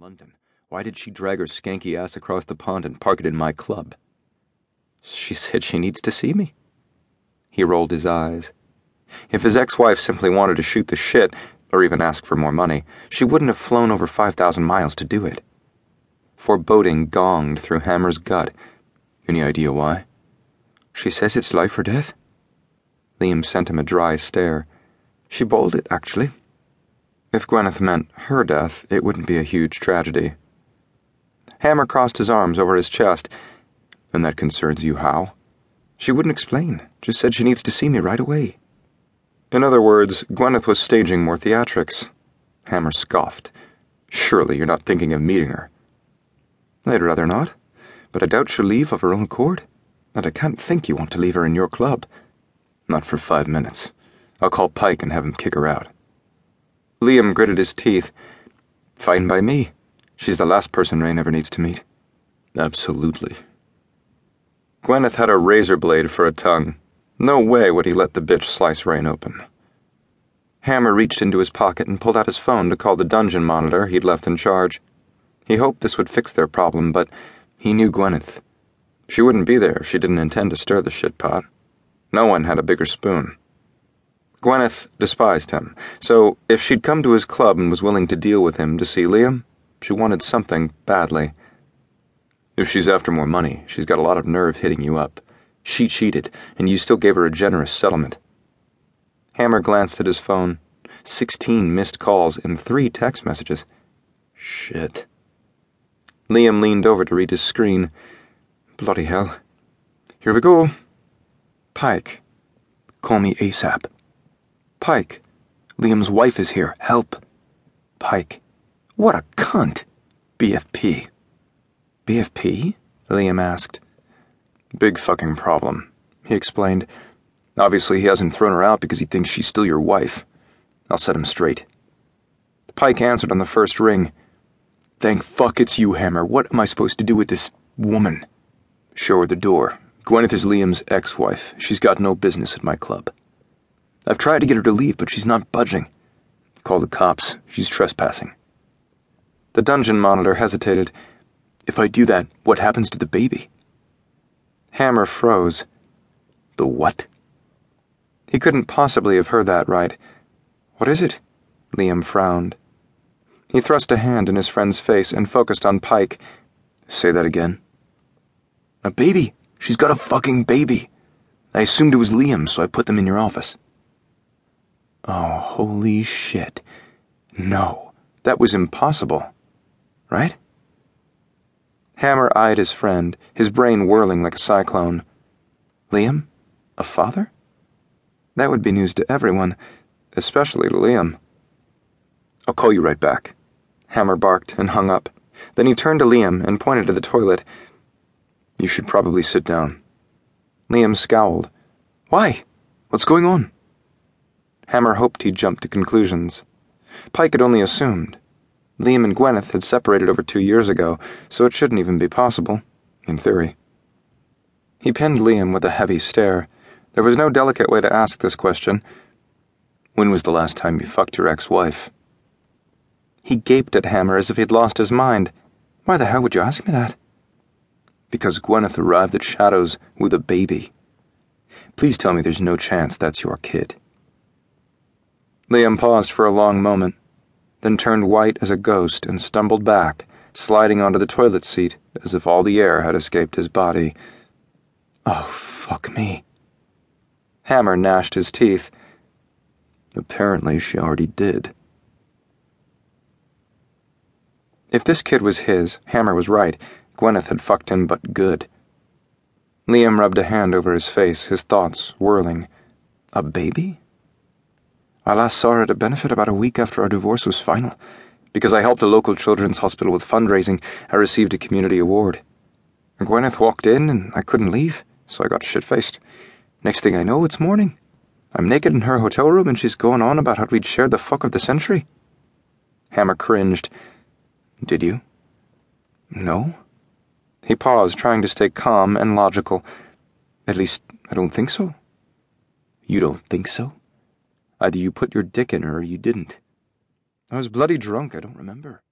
London. Why did she drag her skanky ass across the pond and park it in my club? She said she needs to see me. He rolled his eyes. If his ex wife simply wanted to shoot the shit, or even ask for more money, she wouldn't have flown over 5,000 miles to do it. Foreboding gonged through Hammer's gut. Any idea why? She says it's life or death. Liam sent him a dry stare. She bowled it, actually. If Gwyneth meant her death, it wouldn't be a huge tragedy. Hammer crossed his arms over his chest. And that concerns you how? She wouldn't explain, just said she needs to see me right away. In other words, Gwyneth was staging more theatrics. Hammer scoffed. Surely you're not thinking of meeting her. I'd rather not, but I doubt she'll leave of her own accord. And I can't think you want to leave her in your club. Not for five minutes. I'll call Pike and have him kick her out. Liam gritted his teeth. Fine by me. She's the last person Raine ever needs to meet. Absolutely. Gwyneth had a razor blade for a tongue. No way would he let the bitch slice Raine open. Hammer reached into his pocket and pulled out his phone to call the dungeon monitor he'd left in charge. He hoped this would fix their problem, but he knew Gwyneth. She wouldn't be there if she didn't intend to stir the shit pot. No one had a bigger spoon. Gwyneth despised him, so if she'd come to his club and was willing to deal with him to see Liam, she wanted something badly. If she's after more money, she's got a lot of nerve hitting you up. She cheated, and you still gave her a generous settlement. Hammer glanced at his phone. Sixteen missed calls and three text messages. Shit. Liam leaned over to read his screen. Bloody hell. Here we go. Pike. Call me ASAP. Pike. Liam's wife is here. Help. Pike. What a cunt. BFP. BFP? Liam asked. Big fucking problem, he explained. Obviously, he hasn't thrown her out because he thinks she's still your wife. I'll set him straight. Pike answered on the first ring. Thank fuck it's you, Hammer. What am I supposed to do with this woman? Show her the door. Gwyneth is Liam's ex wife. She's got no business at my club. I've tried to get her to leave, but she's not budging. Call the cops. She's trespassing. The dungeon monitor hesitated. If I do that, what happens to the baby? Hammer froze. The what? He couldn't possibly have heard that right. What is it? Liam frowned. He thrust a hand in his friend's face and focused on Pike. Say that again. A baby. She's got a fucking baby. I assumed it was Liam, so I put them in your office. Oh, holy shit. No, that was impossible. Right? Hammer eyed his friend, his brain whirling like a cyclone. Liam? A father? That would be news to everyone, especially to Liam. I'll call you right back. Hammer barked and hung up. Then he turned to Liam and pointed to the toilet. You should probably sit down. Liam scowled. Why? What's going on? Hammer hoped he'd jump to conclusions. Pike had only assumed. Liam and Gwyneth had separated over two years ago, so it shouldn't even be possible, in theory. He pinned Liam with a heavy stare. There was no delicate way to ask this question. When was the last time you fucked your ex wife? He gaped at Hammer as if he'd lost his mind. Why the hell would you ask me that? Because Gwyneth arrived at Shadows with a baby. Please tell me there's no chance that's your kid. Liam paused for a long moment, then turned white as a ghost and stumbled back, sliding onto the toilet seat as if all the air had escaped his body. Oh, fuck me. Hammer gnashed his teeth. Apparently, she already did. If this kid was his, Hammer was right. Gwyneth had fucked him, but good. Liam rubbed a hand over his face, his thoughts whirling. A baby? I last saw her at a benefit about a week after our divorce was final. Because I helped a local children's hospital with fundraising, I received a community award. Gwyneth walked in, and I couldn't leave, so I got shit faced. Next thing I know, it's morning. I'm naked in her hotel room, and she's going on about how we'd shared the fuck of the century. Hammer cringed. Did you? No. He paused, trying to stay calm and logical. At least, I don't think so. You don't think so? Either you put your dick in her or you didn't. I was bloody drunk, I don't remember.